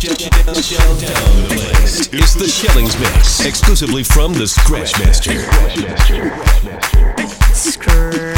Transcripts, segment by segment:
It's the Shellings Mix, exclusively from the Scratch Master. Scratch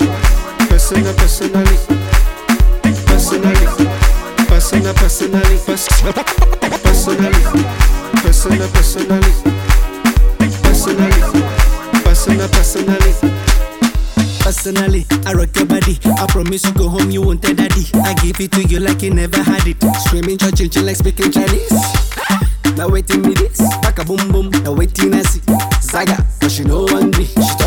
personally, personally, personally, personally, personally, personally, personally. Personally, I rock your body. I promise you go home, you won't tell daddy. I give it to you like you never had it. Screaming, churching, like speaking Chinese. Now waiting me this, back a boom boom. Now waiting I see. Zaga, but she know one she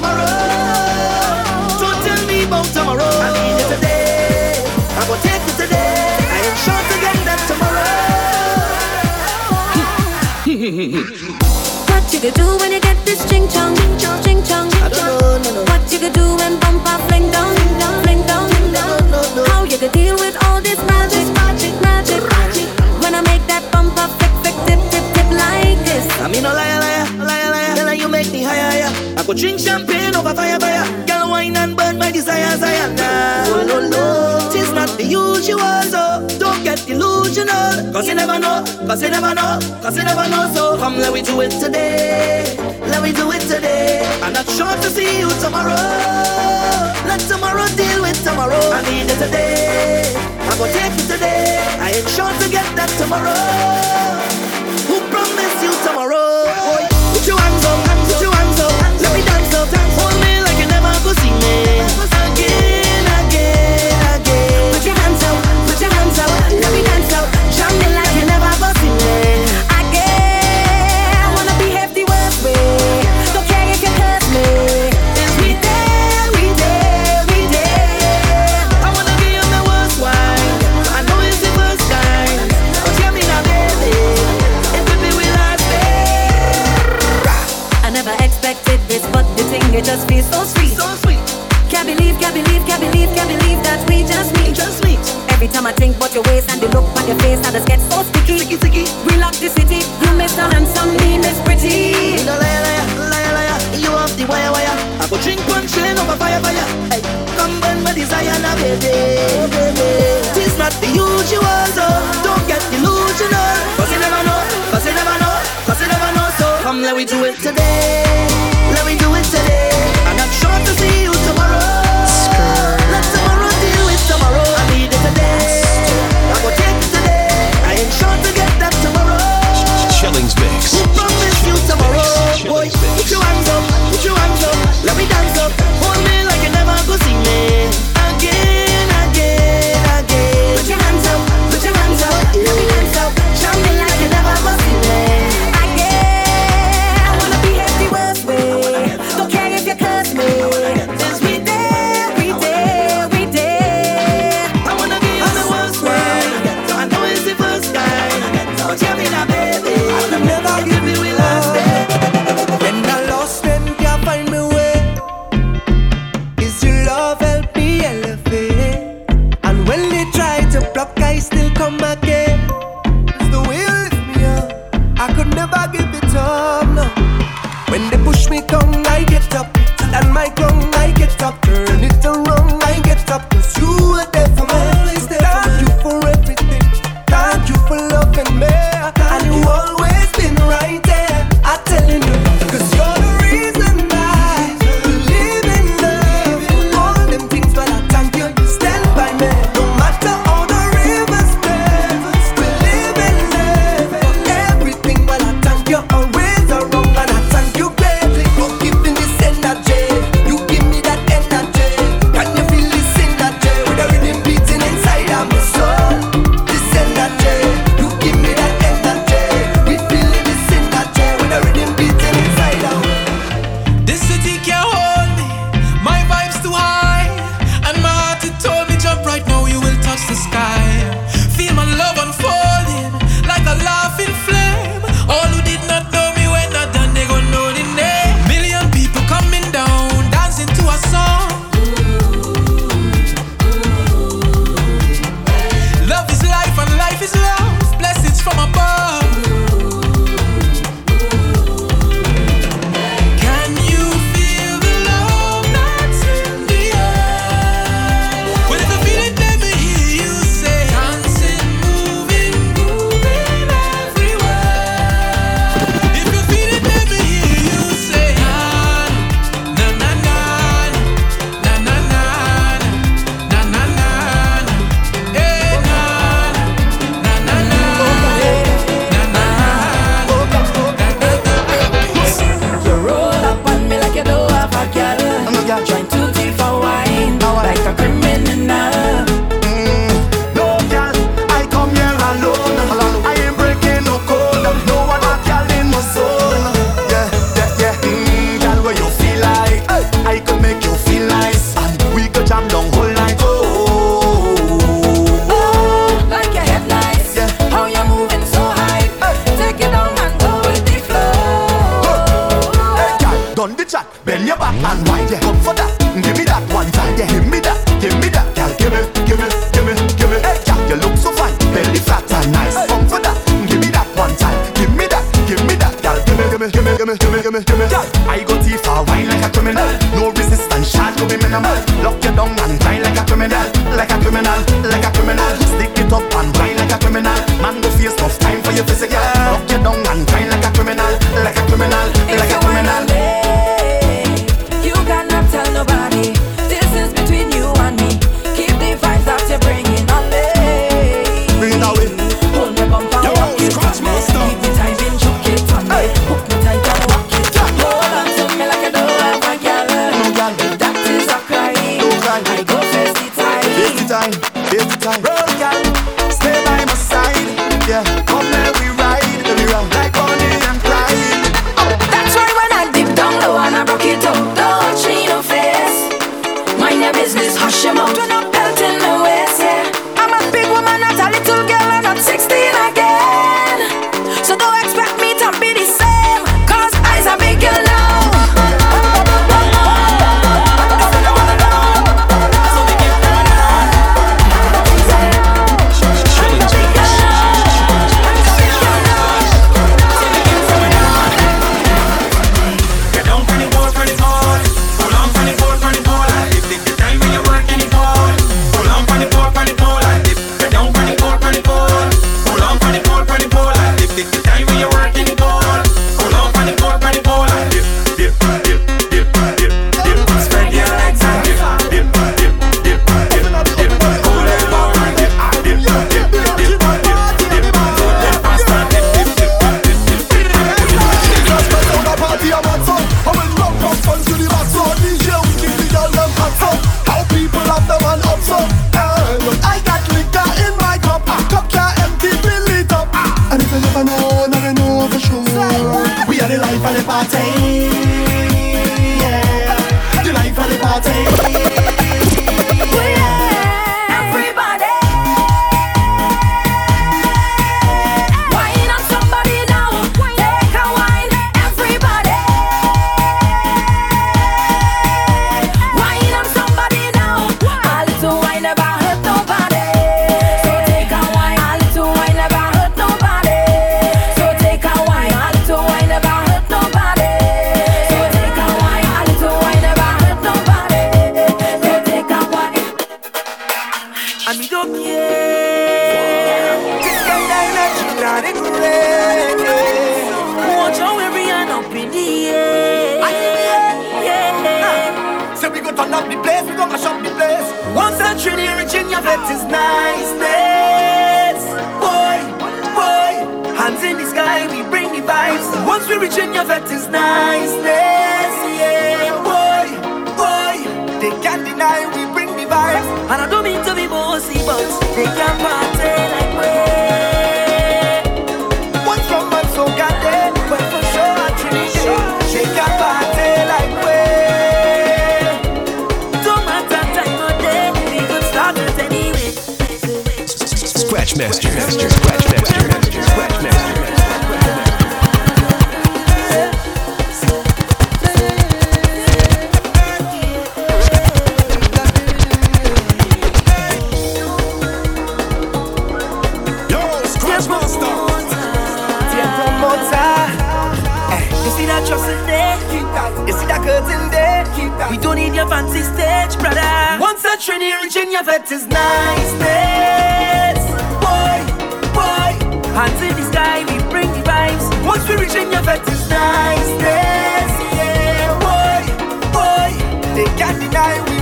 tomorrow. Don't tell me about tomorrow. I need it today. I go take it today. I ain't sure to get that tomorrow. What you could do when you get this ching chong, ching chong. ching chong. I don't know, no, no. What you could do when bumper fling down, fling down. fling down? No no no no. How you could deal with all this magic, magic, magic. Magic. When I make that bumper flick, flick, tip, tip, tip like this. I mean, no liar, go drink champagne over fire, fire. Girl, wine and burn my desires, I am now. Oh, no, no. Tis not the usual, so don't get delusional. Cause you never know, cause you never know, cause you never know. So come, let me do it today. Let me do it today. I'm not sure to see you tomorrow. Let tomorrow deal with tomorrow. I need it today. I go take it today. I ain't sure to get that tomorrow. I'm a drink, but your waist and the look on your face and the get so sticky. Sticky, sticky. We lock the city. You miss and handsome, me miss pretty. You liar, liar, liar, liar. You off the wire, wire. I go drink one chain over fire, fire. Hey, come burn my desire now, baby. Oh, baby. Tis not the usual, so don't get delusional. Cause you never know, cause you never know, cause you never know. So come, let we do it today. like a criminal, like a partake. Trini Virginia vet is niceness. Boy, boy, hands in the sky, we bring the vibes. Once we reach your vet is niceness. Yeah, boy, boy, they can't deny we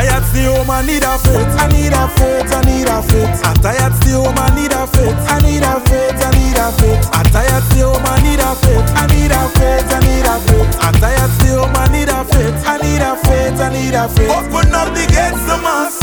tired still, home, I need a faith. I need a faith, I need a faith. I tired still, home, I need a faith. I need a faith, I need a faith. I tired still, home, I need a faith. I need a faith, I need a faith. I tired still, home, I need a faith. I need a faith, I need a faith. Open up the gates, the mass.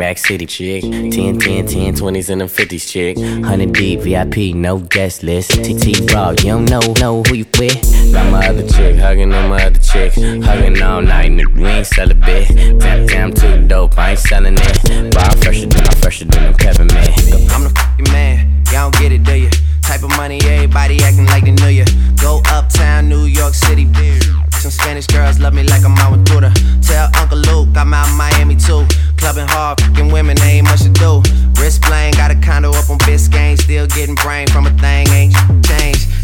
Rack, city chick. 10, 10, 10, 20s and them 50s chick. 100 deep, VIP, no guest list. TT Raw, you don't know, know who you with. Got my other chick, hugging on my other chick. Hugging all night, nigga, we ain't sell a bit. Damn, damn, too dope, I ain't selling it. But I'm fresher than, I'm fresher than them Kevin, man. I'm the fucking man, y'all don't get it, do you? Type of money, everybody acting like they knew you. Go uptown, New York City, some Spanish girls love me like I'm out with. Tell Uncle Luke I'm out Miami too. Clubbing hard, fucking women, ain't much to do. Wrist playing, got a condo up on Biscayne. Still getting brain from a thing, ain't changed.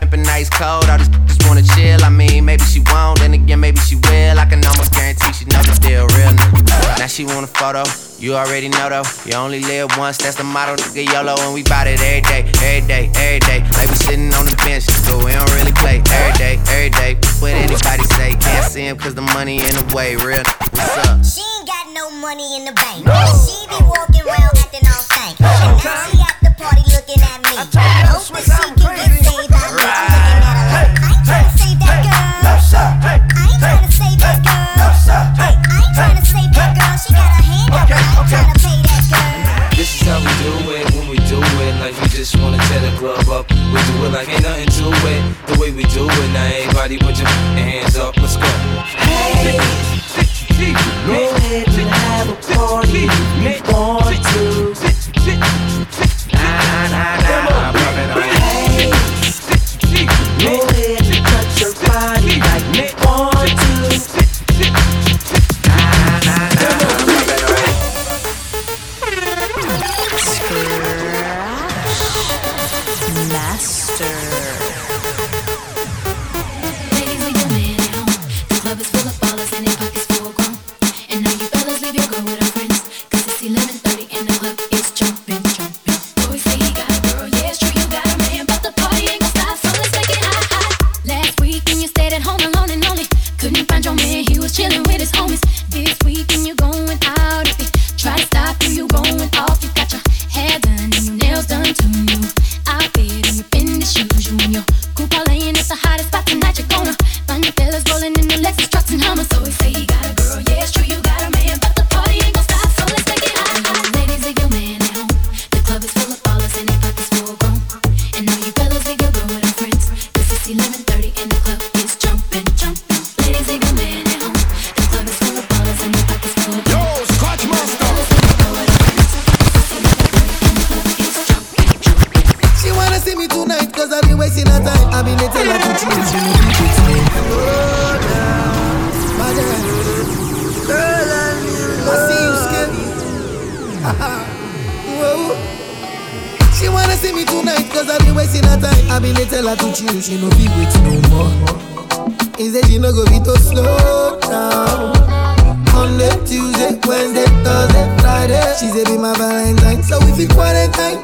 Pimpin' nice cold, all just, just wanna chill. I mean, maybe she won't, then again, maybe she will. I can almost guarantee she know the deal, real nigga. Now she want a photo, you already know though. You only live once, that's the motto, nigga. YOLO, and we bout it every day, every day, every day. Like we sitting on the bench, but we don't really play every day, every day. What anybody say, can't see him cause the money in the way, real. What's up? She ain't got no money in the bank. She be been tell her to chill, she no be wait no more. He said she no go be too slow down. Monday, Tuesday, Wednesday, Thursday, Friday. She said be my Valentine, so we fit quarantine.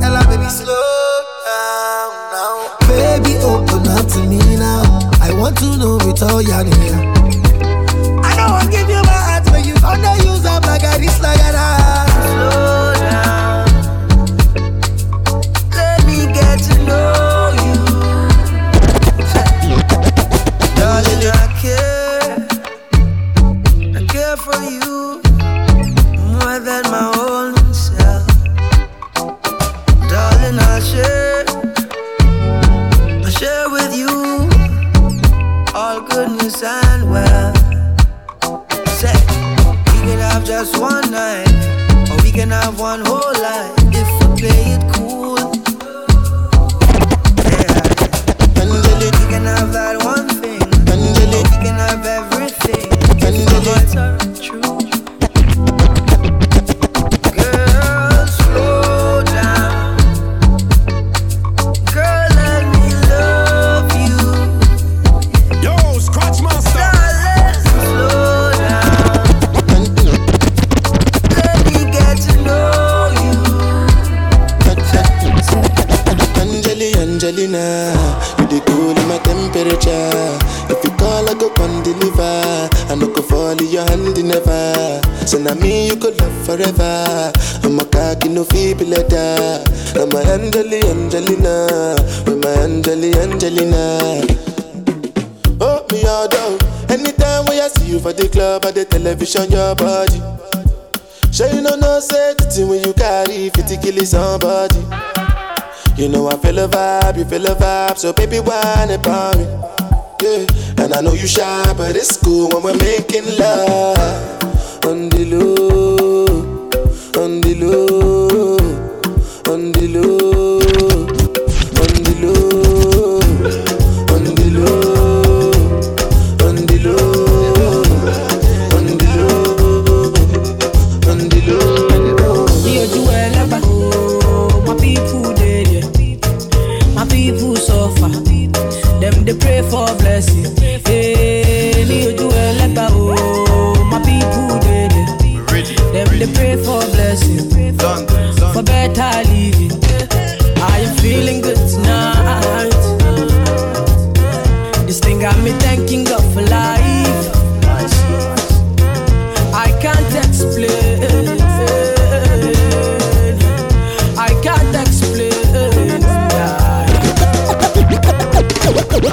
Tell her baby slow down now. Baby open up to me now. I want to know it all you. I know I'll give you my heart, but you underuse up like I dislike. Slow one So now me you could love forever. I'm a cocky no feeble letter. I'm a Angeli Angelina. With my Angeli Angelina. Oh, me all down. Anytime when I see you for the club or the television, your body. Sure you know no say the when you carry 50 kill somebody. You know I feel a vibe, you feel a vibe, so baby whine about me. Yeah, and I know you shy, but it's cool when we're making love on the low, on the low, on the low, on the low, on the low, on the low, on the low, on the low. Oh, my people dead, yeah. My people suffer. Them they pray for blessing.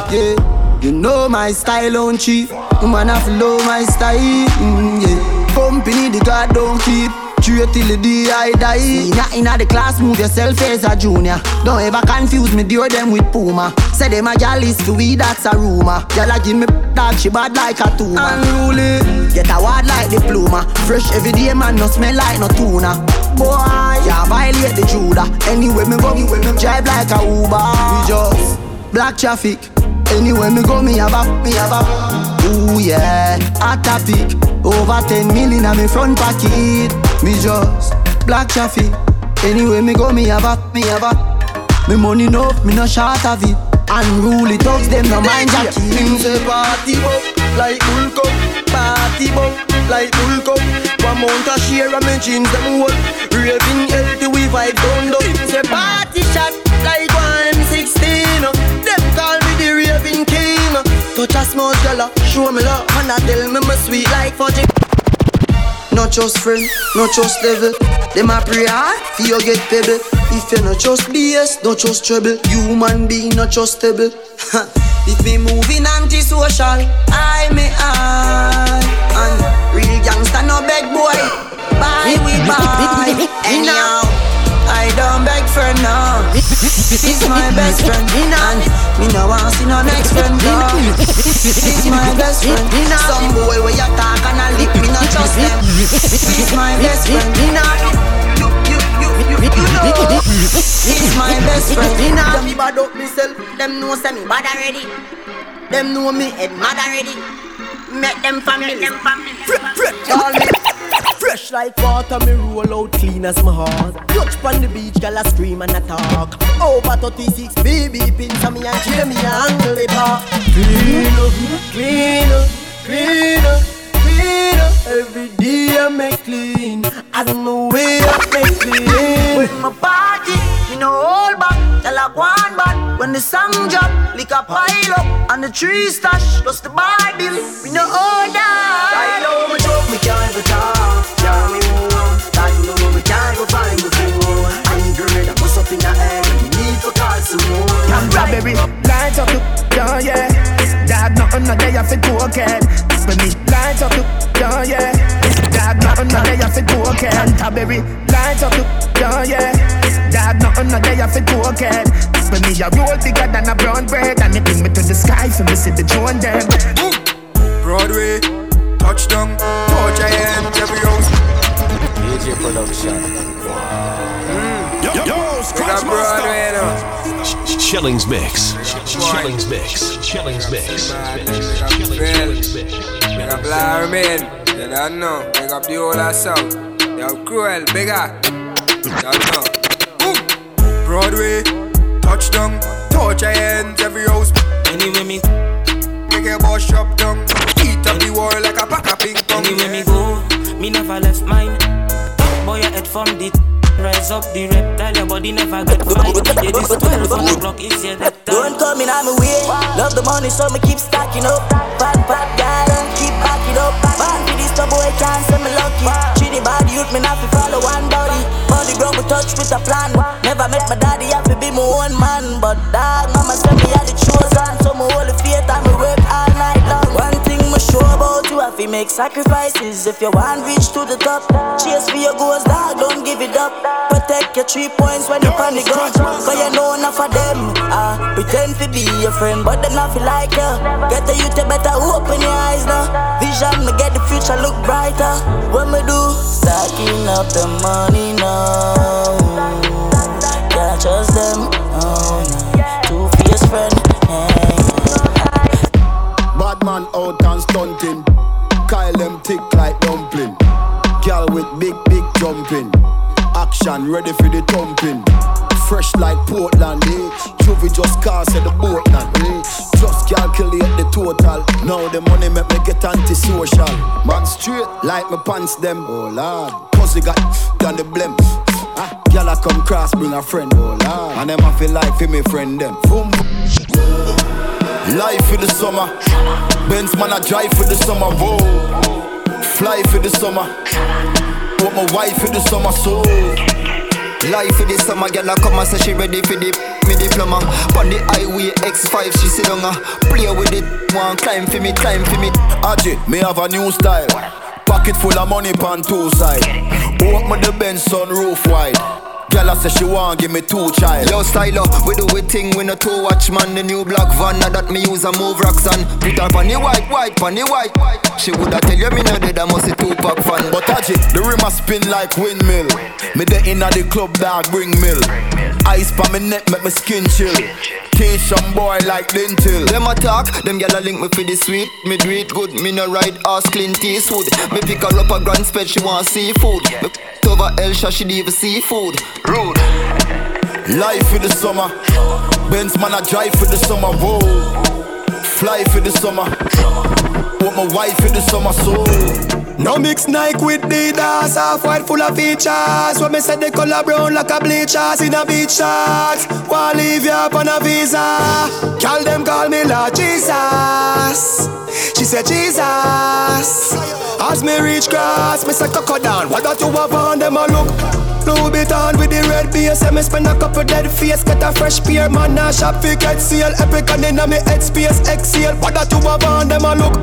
Yeah, you know my style on cheap. Woman, I follow my style. Mm, yeah, company the God don't keep. Straight till the day I die. Inna inna the class, move yourself as a junior. Don't ever confuse me, deal them with Puma. Say them a gal is to we, that's a rumor. Gal a give me dog, she bad like a tumor. Unruly, get a word like diploma. Fresh every day, man, no smell like no tuna. Boy, yeah, violate the Judah. Anyway, me go, me drive like a Uber. We just black traffic. Anywhere me go, me have a, me have a. Ooh yeah, hot topic. Over 10 million on me front pocket. Me just black traffic. Anywhere me go, me have a, me have a. Me money no, me no short of it. Unruly thugs, them no mind Jackie. Him say party bop, like bull cup. Party bop, like bull cup. One mount a share of me jeans, them hold. Raving healthy, we vibe down down. Him say party shot, like Touch a small girl, show me love, and I tell me me sweet like fudge. Not just friend, not just devil. Them a pray hard, for you get pebble. If you not just BS, not just trouble. Human being not trustable. if me moving antisocial, I may I. And real gangster no beg boy. Bye we bye. Anyhow, I don't beg for now. He's my best friend, and me no want see no next friend. No. He's my best friend. Some boy where you talk and a lip, me no trust them. He's my best friend. You, know. He's my best friend. Them me bad up myself. Them know say me bad already. Them know me head mad already. Make them family. Them family. Call me. Fresh like water, me roll out clean as my heart. Touch pon the beach, gal a scream and a talk. Over 36 baby pins on me and Jamie angle the park. Clean up, clean up, clean up, clean up. Every day I make clean, as my way I make clean. With my party, me no hold back, tell a one back. When the song drop, lick a pile up, and the tree stash, plus the Bible, me no hold nothing no day off it token. With me, light up, yeah, yeah. Dog, nothing no day off it token. Strawberry, light up, yeah, yeah. Dog, nothing no day off it token. With me, a roll bigger than a brown bread, and it bring me to the sky for me see the drone them. Broadway, touchdown, torch your hands, every house. DJ production. Yo, yo, scratch Broadway now. Shellings Mix. Shellings Mix. Shellings Mix. Shellings Mix. Big up Larry Man, you don't know. Big up the whole of South. Yo, Cruel, big up. You don't know. Boom. Broadway, touchdown, touch your hands, every house. Anyway me, Make your boss shop down. Eat up the world like a pack of ping pong. anyway me go, me never left mine. Boy, I head from the Rise up the reptile, your body never get fight. Yeah, this 12 on the is your death time. Don't come in on my way. Love the money, so me keep stacking up. Bad, bad guy, and keep backing up. Man, for this trouble, I can't say me lucky. The bad youth, me not fi follow one body. Body grow, we touch with a plan. Never met my daddy, I fi be my own man. But dog, mama said me had the chosen. So me hold the faith me work all night long. One thing me sure about you, I fi make sacrifices. If you want reach to the top, chase for your goals, dog, don't give it up. Protect your three points when you on the gun. Cause you know enough of them. Ah, pretend to be your friend, but they not feel like you. Get the youth, you better open your eyes now. Vision, me get the future look brighter. What me do? Stacking up the money now. Ready for the thumping. Fresh like Portland, eh? Juvie just cast at the boat land, eh? Just calculate the total. Now the money make me get antisocial. Man straight like my pants them. Oh lord, pussy got done the blem. Ah, I come cross bring a friend. Oh lord, and them I feel like for me friend them. Boom. Life in the summer. Benz man I drive for the summer. Whoa. Fly for the summer. Want my wife for the summer. So. Life for the summer, girl, I come and say she ready for the me diploma. On the highway X5, she sit on her. Play with it, one climb for me, climb for me. Aji, me have a new style. Pocket full of money pan two side. Open the Benz sunroof wide. Girl, I say she want give me two child. Yo, stylo, we do we thing, we no two watch man. The new black van, that me use a move rocks and put her on white, white, on white. She woulda tell you me no dead, I must a two pack fan. But Aji, the rim a spin like windmill. Me the inna the club dog bring mill. Ice pa me neck make me skin chill. Teach some boy like dental. Them attack, them gyal a link me for the sweet. Me do it good, me no ride ass clean Eastwood. Me pick her up a grand spread, she want seafood. Me over Elsha, she leave seafood. Rude. Life in the summer. Benz man I drive for the summer. Whoa. Fly for the summer. Want my wife in the summer. So. No mix Nike with Adidas, half white full of features. When me say the color brown like a bleachers in a beach shorts. Wanna leave you up on a visa? Call them call me Lord Jesus. She said Jesus. As me reach grass, me say coco down. What that you have on them a look? Louis Vuitton with the red base. And me spend a couple dead face. Get a fresh pair Man. A shop fi get sale Epic and inna me space Exhale What that you have on them a look.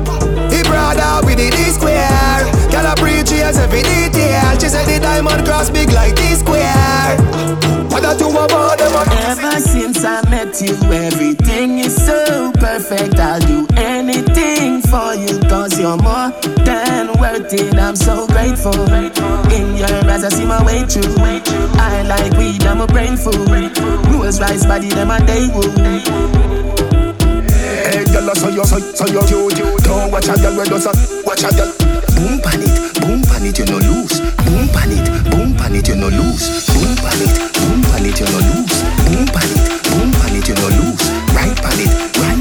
He brother with the D square. Girl a preach every detail. She said the diamond cross big like D square That you have on them Ever since I met you Everything is so perfect. I'll do anything for you Cause you're more than worth it. I'm so grateful. In your eyes I see my way through. I like weed, I'm a brain food Rolls Rice body, them a day woo Hey, girl, so you, so, so you cute. Don't watch a girl, where does a Watch a girl Boom pan it, boom pan it, you no lose Boom pan it, boom pan it, you no lose Boom pan it, boom pan it, you no lose Boom pan it, boom pan it, you no lose Right pan it, right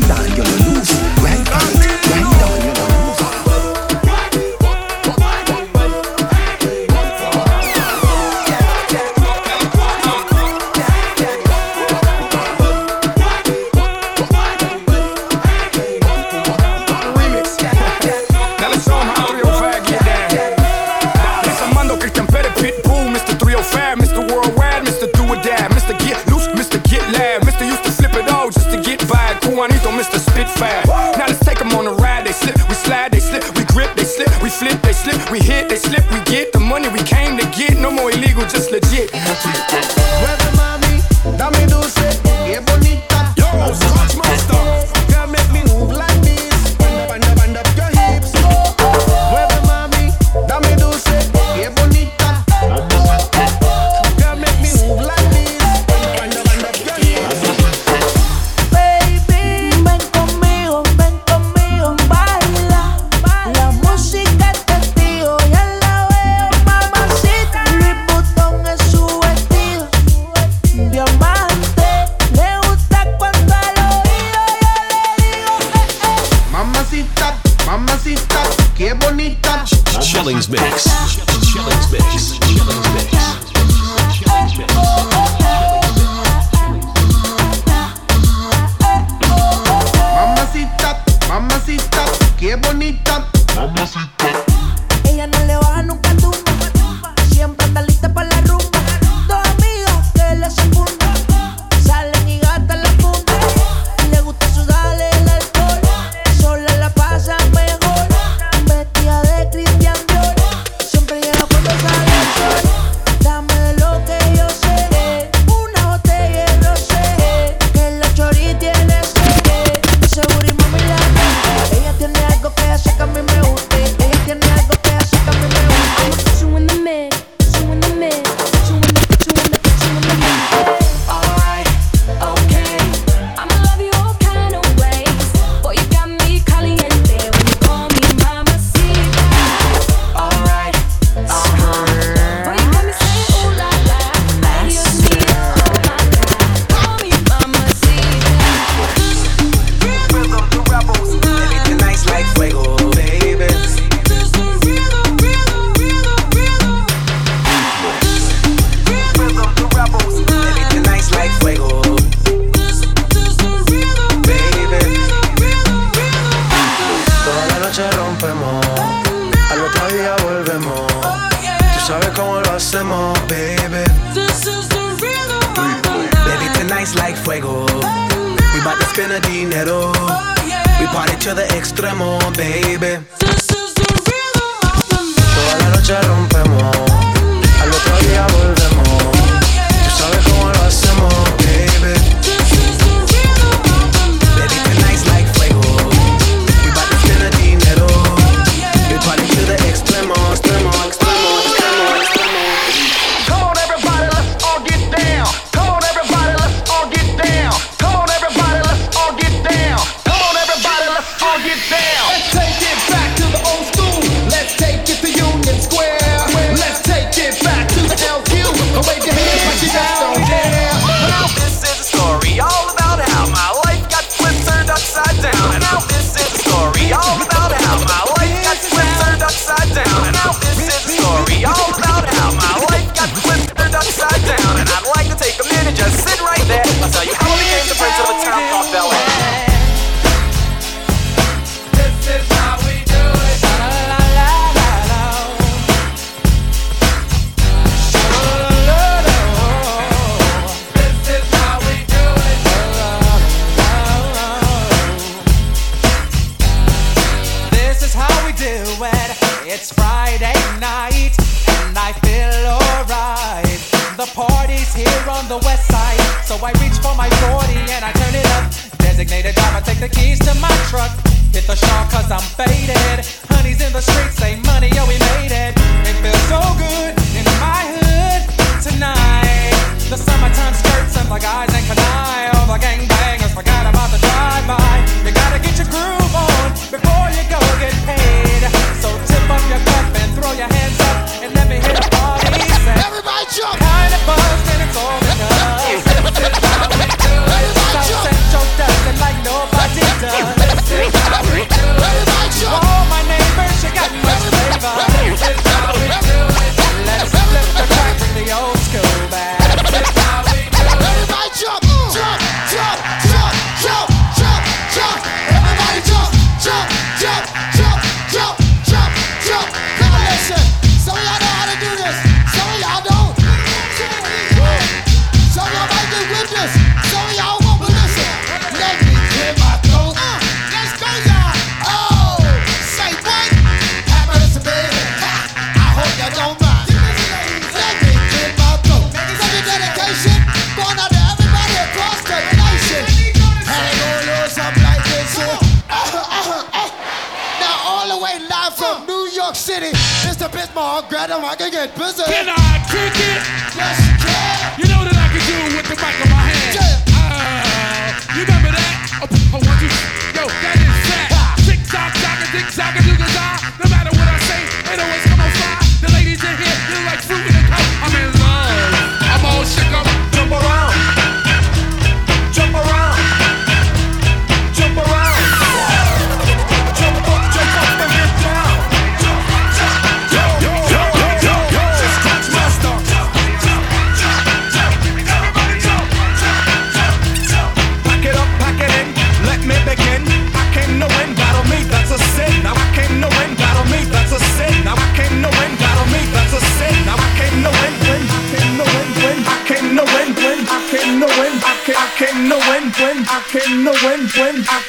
Now let's take 'em on a ride. They slip, we slide, they slip, we grip, they slip, we flip, they slip, we hit, they slip, we get the money we came to get. No more illegal, just legit. tiene dinero. Oh, yeah. Mi extremo, baby. Toda la noche rompemos, al otro día volvemos. like I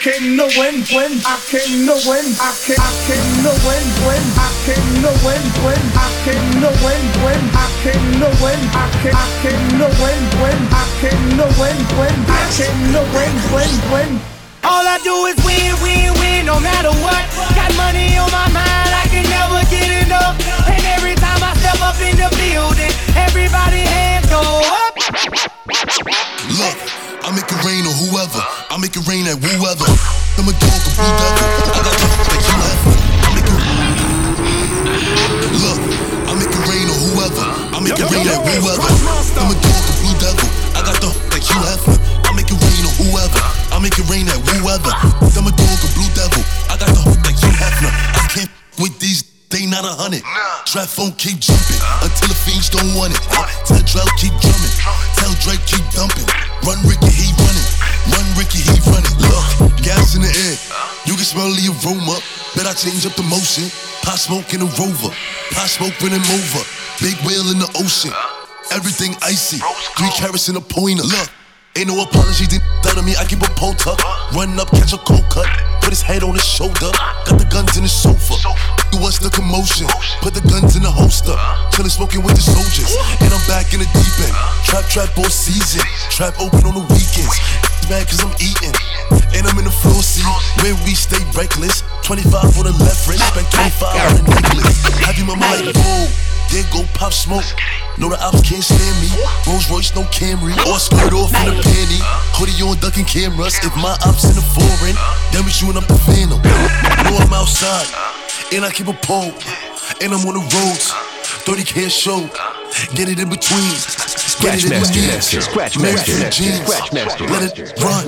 can know when, when, I can know when, I can, I can know when, when, I can know when, when, I can know when, when, I can know when, I can, I can know when, when, I can know when, when, I can know when, when, when. All I do is win, win, win, no matter what. Got money on my mind, I can never get enough. And every time I step up in the building, everybody hands go up. Look, I make it rain on whoever. I make it rain at whoever. I'm a dog, a blue devil. I got the that you have. I make it. Look, I make it rain on whoever. I make it rain at whoever. I'm a dog, a blue devil. I got the that you have. I make it rain on whoever. I make it rain at whoever. I'm a dog, a blue devil. I got the that you have. I can't with these. They not a hundred. Trap phone keep jumping until the fiends don't want it. Tell Drell keep drumming. Tell Drake keep dumping. Run change up the motion. Pot smoke in a rover. Pot smoke when I'm over. Big whale in the ocean. Everything icy. Three carats in a pointer. Look. Ain't no apology, didn't doubt me. I keep a pole tuck. Run up, catch a cold cut. Put his head on his shoulder. Got the guns in the sofa. You what's the commotion? Put the guns in the holster. Chillin' smoking with the soldiers. And I'm back in the deep end. Trap, trap all season. Trap open on the weekends. Mad cause I'm eating. And I'm in the floor seat. Where we stay reckless. 25 on the left wrist. Spent 25 on the necklace. Have you my mind? Whoa. Then go pop smoke. Know the ops can't stand me. Rolls Royce, no Camry. Or squirt off in a panty. Hoodie on ducking cameras. If my ops in the foreign, then we shooting up the phantom. Know I'm outside. And I keep a pole. And I'm on the roads. 30k a show. Get it in between. Get it in Scratch between. master, scratch master, to the master, jeans. scratch master, Let it run.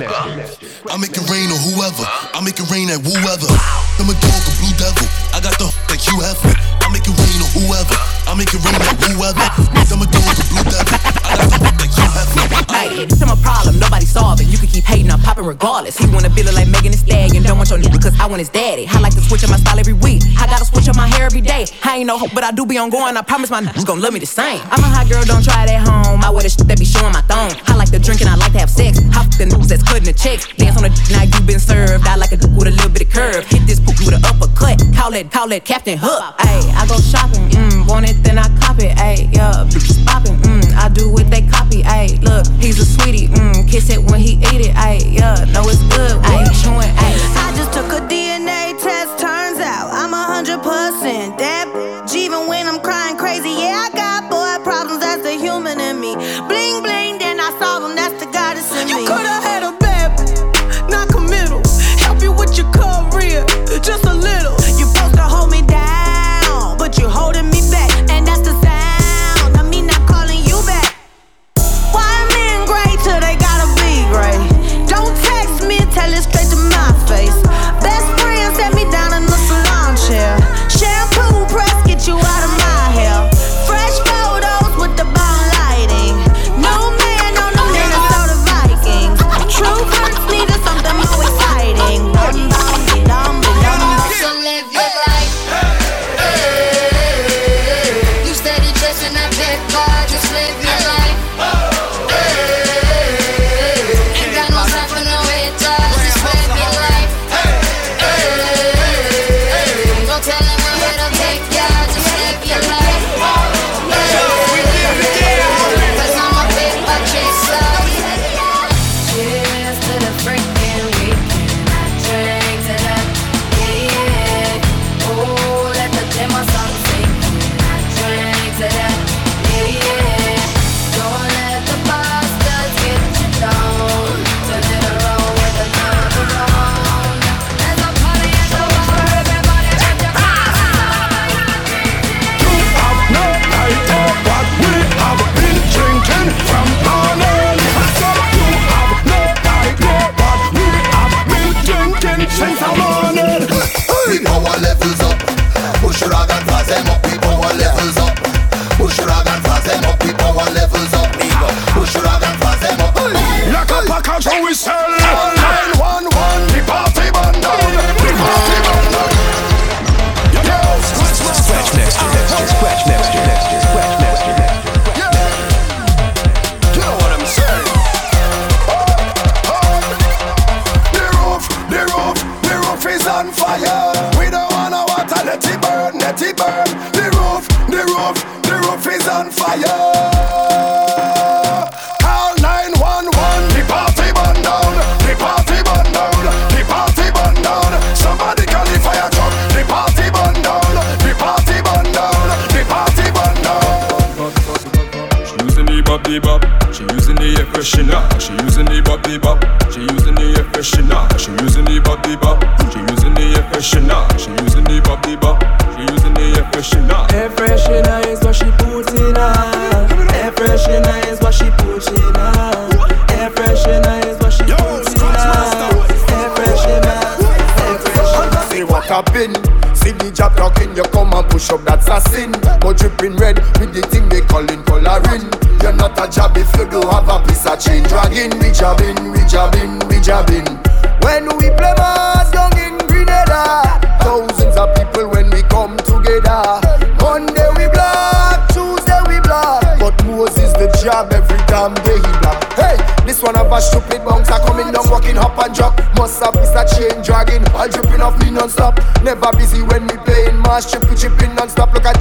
I make it rain on whoever. I make it rain at whoever. I'm a dog, a blue devil. I got the that you have. I make it rain on whoever. I make it rain at whoever. I'm a dog, a blue devil. Hey, this my problem, nobody solve it. You can keep hating, I'm popping regardless. He wanna build it like Megan Thee Stallion. Don't want your nigga cause I want his daddy. I like to switch up my style every week. I gotta switch up my hair every day. I ain't no hope, but I do be on going. I promise my niggas gon' love me the same. I'm a hot girl, don't try it at home. I wear the shit that be showing my thong. I like to drink and I like to have sex. Hop the news that's cutting the checks. Dance on the now you been served. I like a d- with a little bit of curve. Hit this poop with an uppercut. Call it, call it Captain Hook. Ayy, I go shopping, mm, want it, then I cop it. Ayy, yeah, bitches popping, mm, I do what they copy. Ayy, look, he's a sweetie, mm, kiss it when he eat it. Ayy, yeah, know it's good. Ayy, chewing, ayy. I just took a DNA test, turns out I'm a hundred percent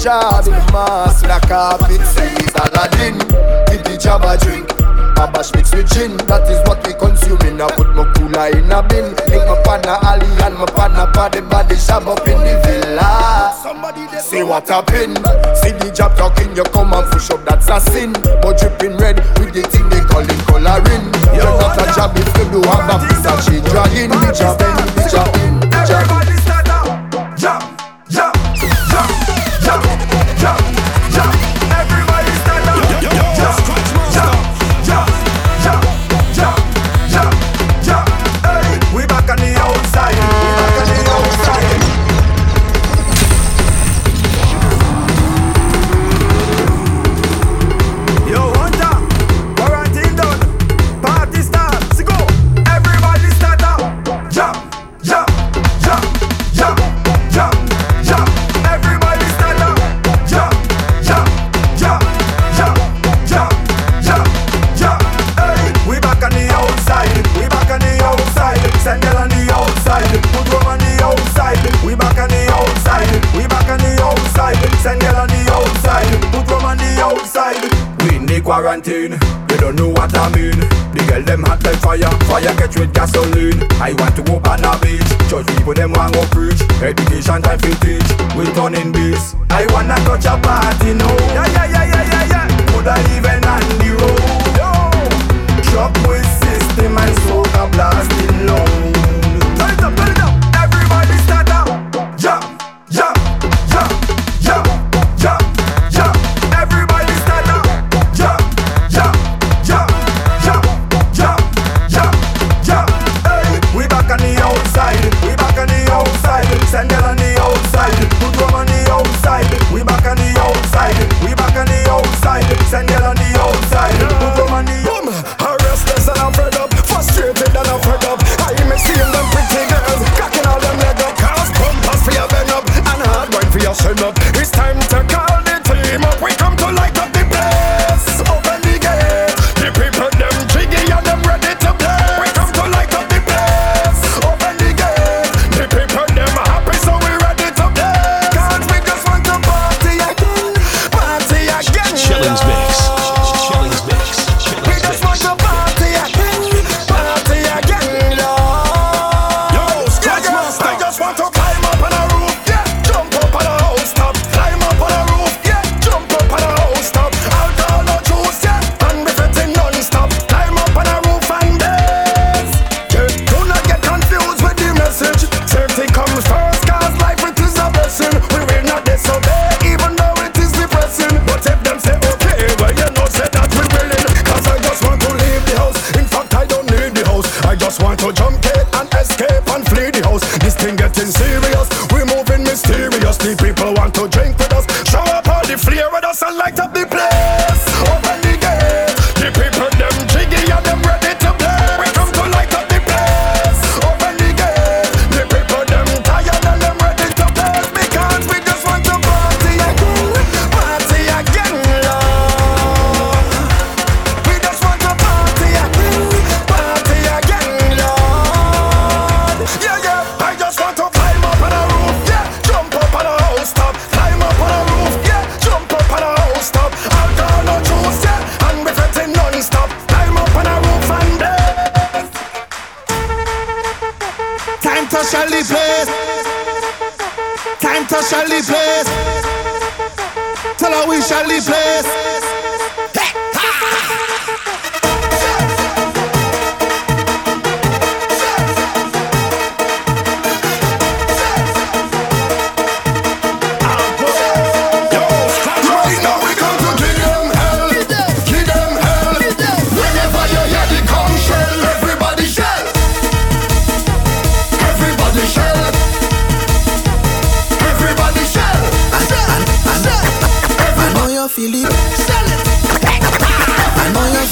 job in the mass with a carpet says Aladdin. Give the job a drink. A bash mixed with gin, that is what we consuming. I put my cooler in a bin. Link my partner Ali and my partner Paddy Body Sham up in the villa. Somebody See what happened. See the job talking, you come and push up, that's a sin. But dripping red with the thing they call it coloring. You're not a job if you do have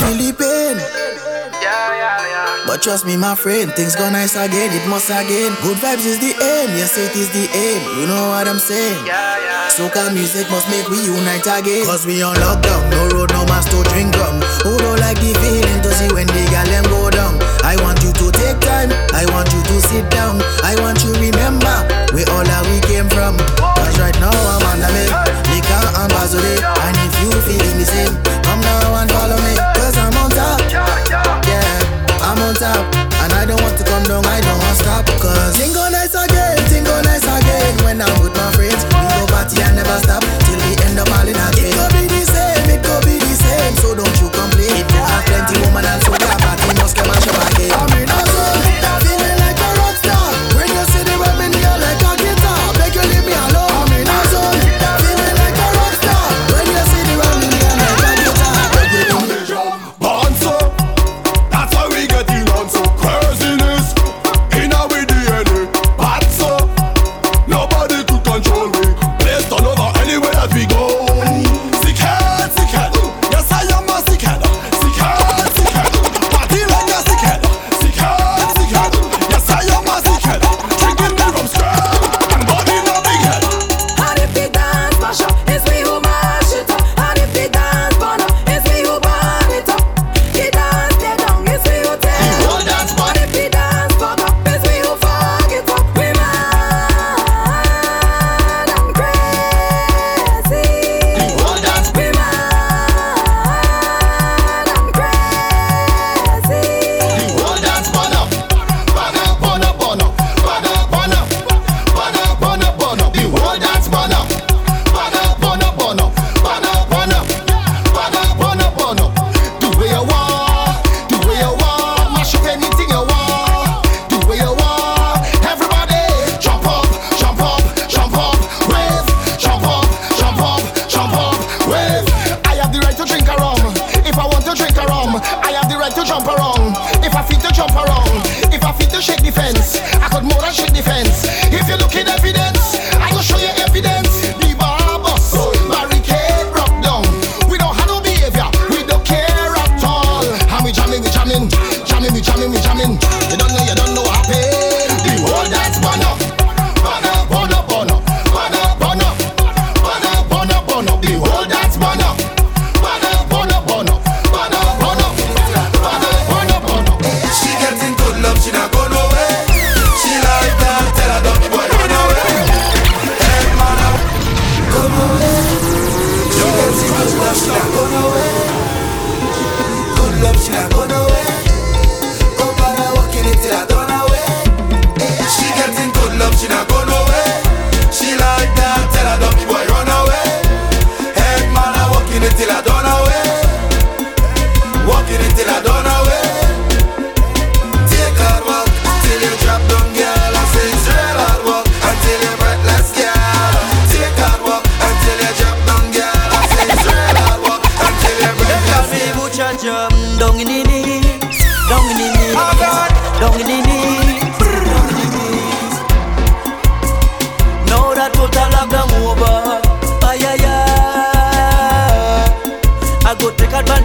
feel the pain. But trust me, my friend, things go nice again. It must again. Good vibes is the aim. Yes, it is the aim. You know what I'm saying? Yeah, yeah. Soca music must make we unite again. Cause we on lockdown. No road, no mask to drink from. Who don't like the feeling to see when the gal them go down? I want you to take time. I want you to sit down. I want you remember where all that we came from. Cause right now I'm on the make. Liquor and bass and if you feeling the same. Come now and follow me. And I don't want to come down, I don't want to stop. Cause tingle nice again, tingle nice again. When I'm with my friends, we go party and never stop.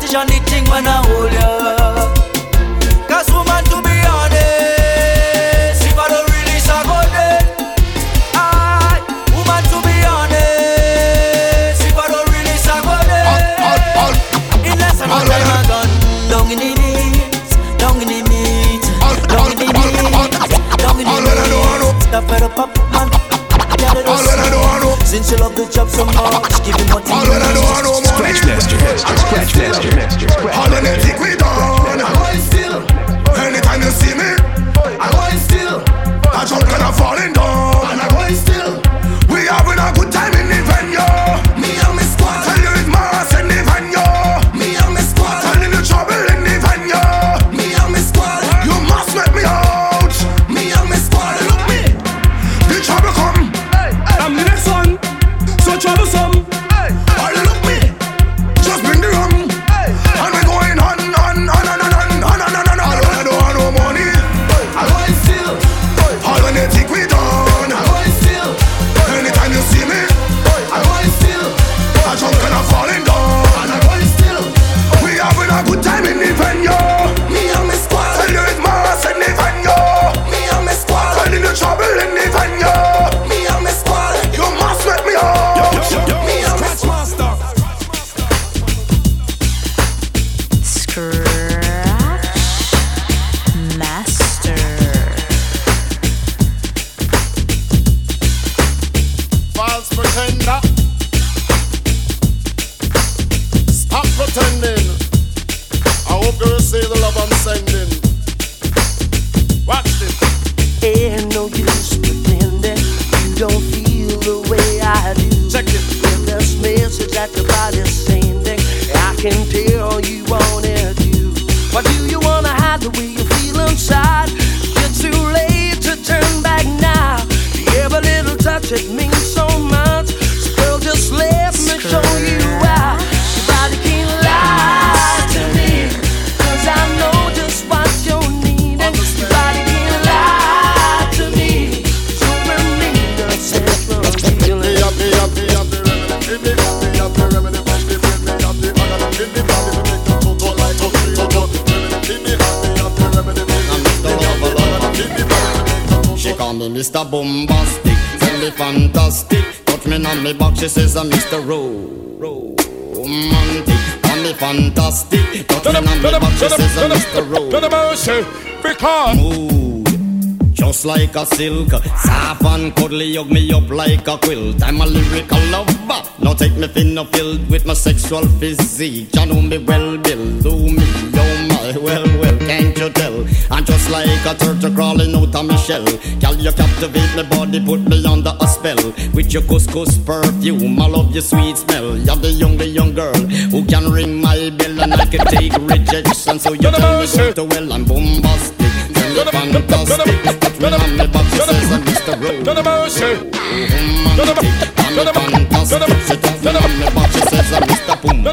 Johnny can take. Me on back, she says I'm Mr. Ro- Romantic. Call me fantastic, touch me on me back, she says I'm Mr. Ro- To the mercy, because just like a silk. Soft and cuddly, hug me up like a quilt. I'm a lyrical lover. Now take me thin filled with my sexual physique. You know me well, Bill. Do me, my, well, well, can't you tell? I'm just like a turtle crawling out of my shell. Girl, you captivate my body, put me under a spell. With your couscous perfume, I love your sweet smell. You're the young, the young girl who can ring my bell and I can take rejection. So you tell me go to well, I'm bombastic and Mr. And Mr. Pum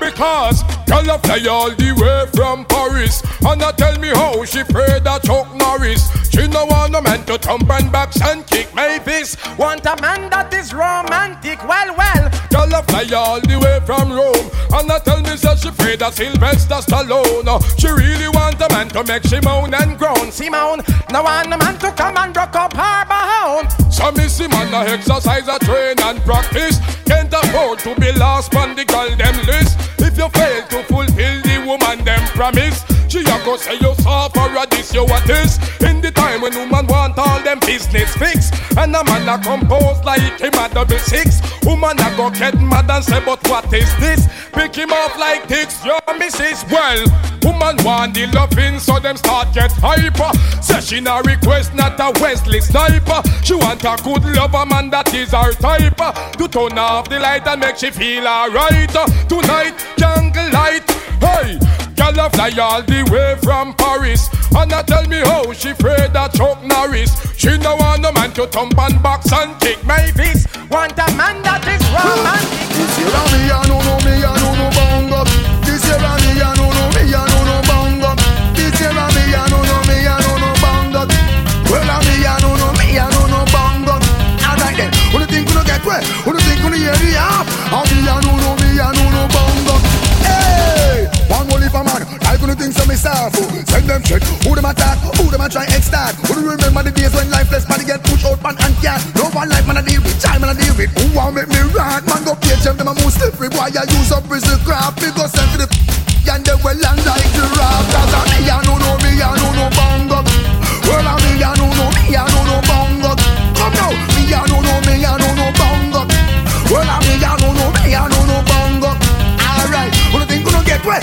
Because Girl, I fly all the way from Paris And I tell me how she prayed that Chuck Norris She no want no man to thump and box and kick my face. Want a man that is romantic, well, well Girl a fly all the way from Rome. And a tell me that she afraid of Sylvester Stallone. She really want a man to make she moan and groan. Simone, no want a man to come and rock up her behind So me see man a exercise, a train and practice. Can't afford to be lost on the girl them list. If you fail to fulfill the woman them promise She a go say you soft or a this you what is In the time when woman want all them business fix And a man a compose like him a double six. Woman a go get mad and say but what is this? Pick him up like this, your missus. Well, woman want the loving so them start get hyper. Say she na request not a Wesley sniper. She want a good lover man that is her type. To turn off the light and make she feel alright. Tonight, jungle light, hey Girl a fly all the way from Paris And a tell me how she afraid of Chuck Norris She no want no man to thump and box and kick my fist Want a man that is romantic This year me a no no me a no no bongo. This year me a no no me a no no bongo. This year me a no no me a no no bongo. Well a me a no no me a no no bongo. Alright then, who do think you get wet? Who do think you hear the half? A me a no no me who do so myself? oh. Send them check. Who them attack? Who them a try extort? Who do remember the days when lifeless body get pushed out man and cat? No one life man a deal with, time man a deal with. Who want make me rant? Man go pay them them a move slippery. Boy I use up prison craft. Me go send to the and they well and like the rap. Cause a me a no no me a no no bongo. Well a me a no no me a no no bongo. Come now, me a no no me a no no bongo. Well a me a no no me a no no bongo. Alright, who do think you no get wet?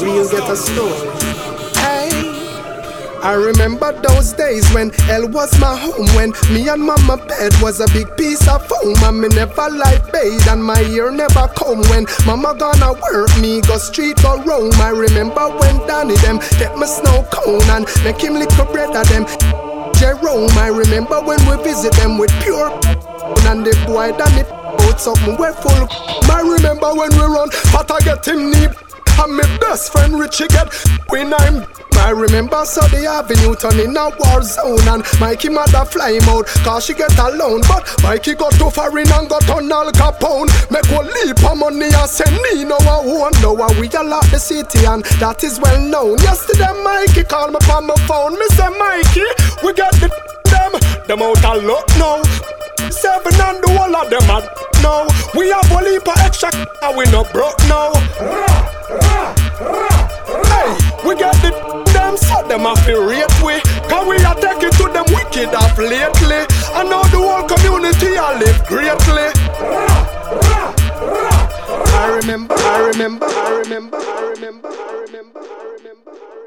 Real get a story. Hey. I remember those days when hell was my home When me and mama bed was a big piece of foam And me never like bathe and my ear never come When mama gonna work me go street go roam I remember when Danny them get me snow cone And make him little bread of them Jerome I remember when we visit them with pure And the boy Danny out something we're full I remember when we run but I get him knee and my best friend Richie get when I'm I remember Sunday Avenue turn in a war zone And Mikey mother fly him out Cause she get alone. But Mikey got too far in and got on Al Capone. Make one leap of money and send me no I won't know We all lot the city and that is well known. Yesterday Mikey called me on my phone. Me say Mikey, we get the them Them out of luck now Seven and the whole of them are now We have a leap of extra and we no broke now Hey, we got the them so them have to rate we. Cause we are taking to them wicked off lately. And now the whole community I live greatly. Ra I remember I remember, I remember, I remember, I remember, I remember